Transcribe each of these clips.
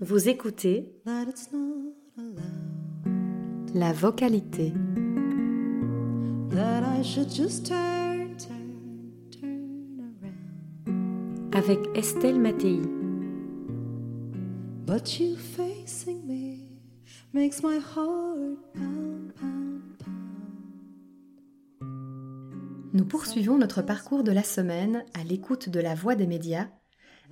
Vous écoutez that it's not allowed. la vocalité. That I should just turn, turn, turn around. avec Estelle Mattei. But you facing me makes my heart pound, pound, pound. Nous poursuivons notre parcours de la semaine à l'écoute de la voix des médias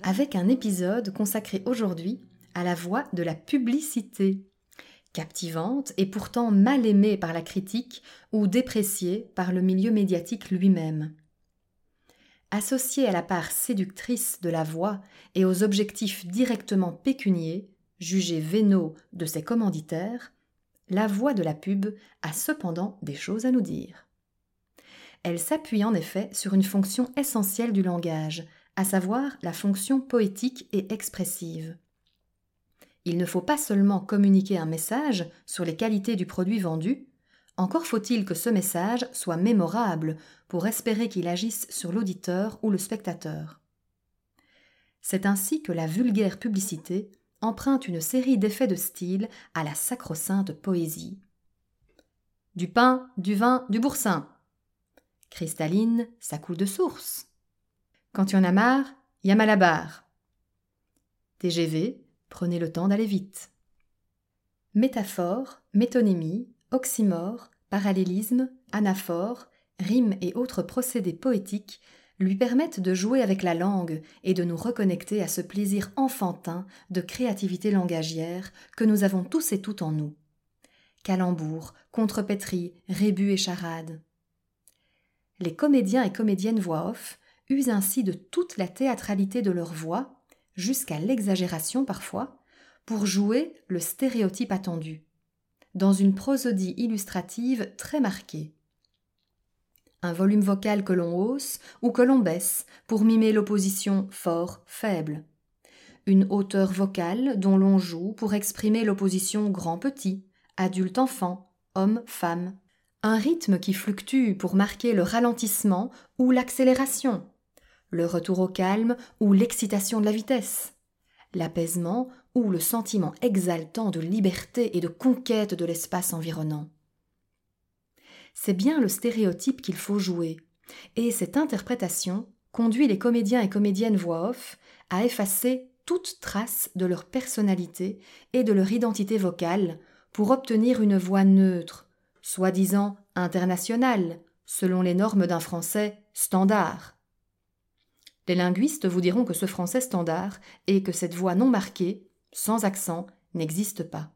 avec un épisode consacré aujourd'hui à la voix de la publicité. Captivante et pourtant mal aimée par la critique ou dépréciée par le milieu médiatique lui-même. Associée à la part séductrice de la voix et aux objectifs directement pécuniers, jugés vénaux de ses commanditaires, la voix de la pub a cependant des choses à nous dire. Elle s'appuie en effet sur une fonction essentielle du langage, à savoir la fonction poétique et expressive. Il ne faut pas seulement communiquer un message sur les qualités du produit vendu, encore faut-il que ce message soit mémorable pour espérer qu'il agisse sur l'auditeur ou le spectateur. C'est ainsi que la vulgaire publicité emprunte une série d'effets de style à la sacro-sainte poésie. Du pain, du vin, du boursin. Cristalline, ça coule de source. Quand tu en as marre, y a Malabar. TGV, prenez le temps d'aller vite. Métaphore, métonymie, oxymore, parallélisme, anaphore, rimes et autres procédés poétiques lui permettent de jouer avec la langue et de nous reconnecter à ce plaisir enfantin de créativité langagière que nous avons tous et toutes en nous. Calembours, contrepétries, rébus et charades. Les comédiens et comédiennes voix off usent ainsi de toute la théâtralité de leur voix, jusqu'à l'exagération parfois, pour jouer le stéréotype attendu, dans une prosodie illustrative très marquée. Un volume vocal que l'on hausse ou que l'on baisse pour mimer l'opposition fort-faible. Une hauteur vocale dont l'on joue pour exprimer l'opposition grand-petit, adulte-enfant, homme-femme. Un rythme qui fluctue pour marquer le ralentissement ou l'accélération, le retour au calme ou l'excitation de la vitesse, l'apaisement ou le sentiment exaltant de liberté et de conquête de l'espace environnant. C'est bien le stéréotype qu'il faut jouer, et cette interprétation conduit les comédiens et comédiennes voix off à effacer toute trace de leur personnalité et de leur identité vocale pour obtenir une voix neutre, soi-disant internationale, selon les normes d'un français standard. Les linguistes vous diront que ce français standard et que cette voix non marquée, sans accent, n'existe pas.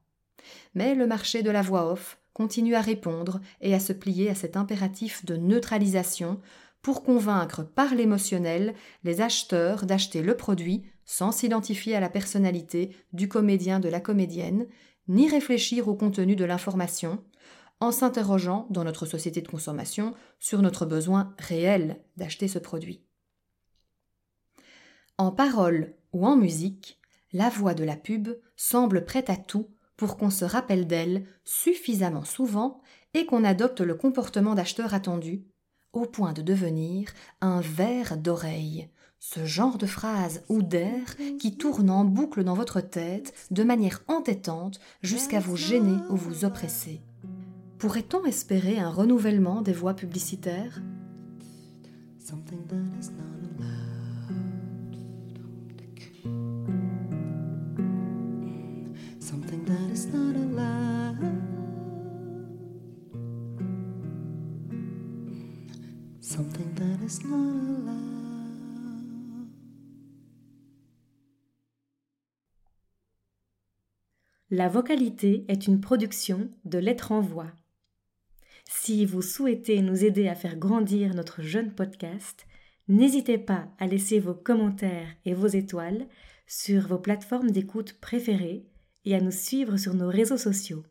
Mais le marché de la voix off continue à répondre et à se plier à cet impératif de neutralisation pour convaincre par l'émotionnel les acheteurs d'acheter le produit sans s'identifier à la personnalité du comédien de la comédienne, ni réfléchir au contenu de l'information, en s'interrogeant dans notre société de consommation sur notre besoin réel d'acheter ce produit. En parole ou en musique, la voix de la pub semble prête à tout pour qu'on se rappelle d'elle suffisamment souvent et qu'on adopte le comportement d'acheteur attendu, au point de devenir un verre d'oreille, ce genre de phrase ou d'air qui tourne en boucle dans votre tête de manière entêtante jusqu'à vous gêner ou vous oppresser. Pourrait-on espérer un renouvellement des voix publicitaires? Something that is not. La vocalité est une production de Lettres en Voix. Si vous souhaitez nous aider à faire grandir notre jeune podcast, n'hésitez pas à laisser vos commentaires et vos étoiles sur vos plateformes d'écoute préférées et à nous suivre sur nos réseaux sociaux.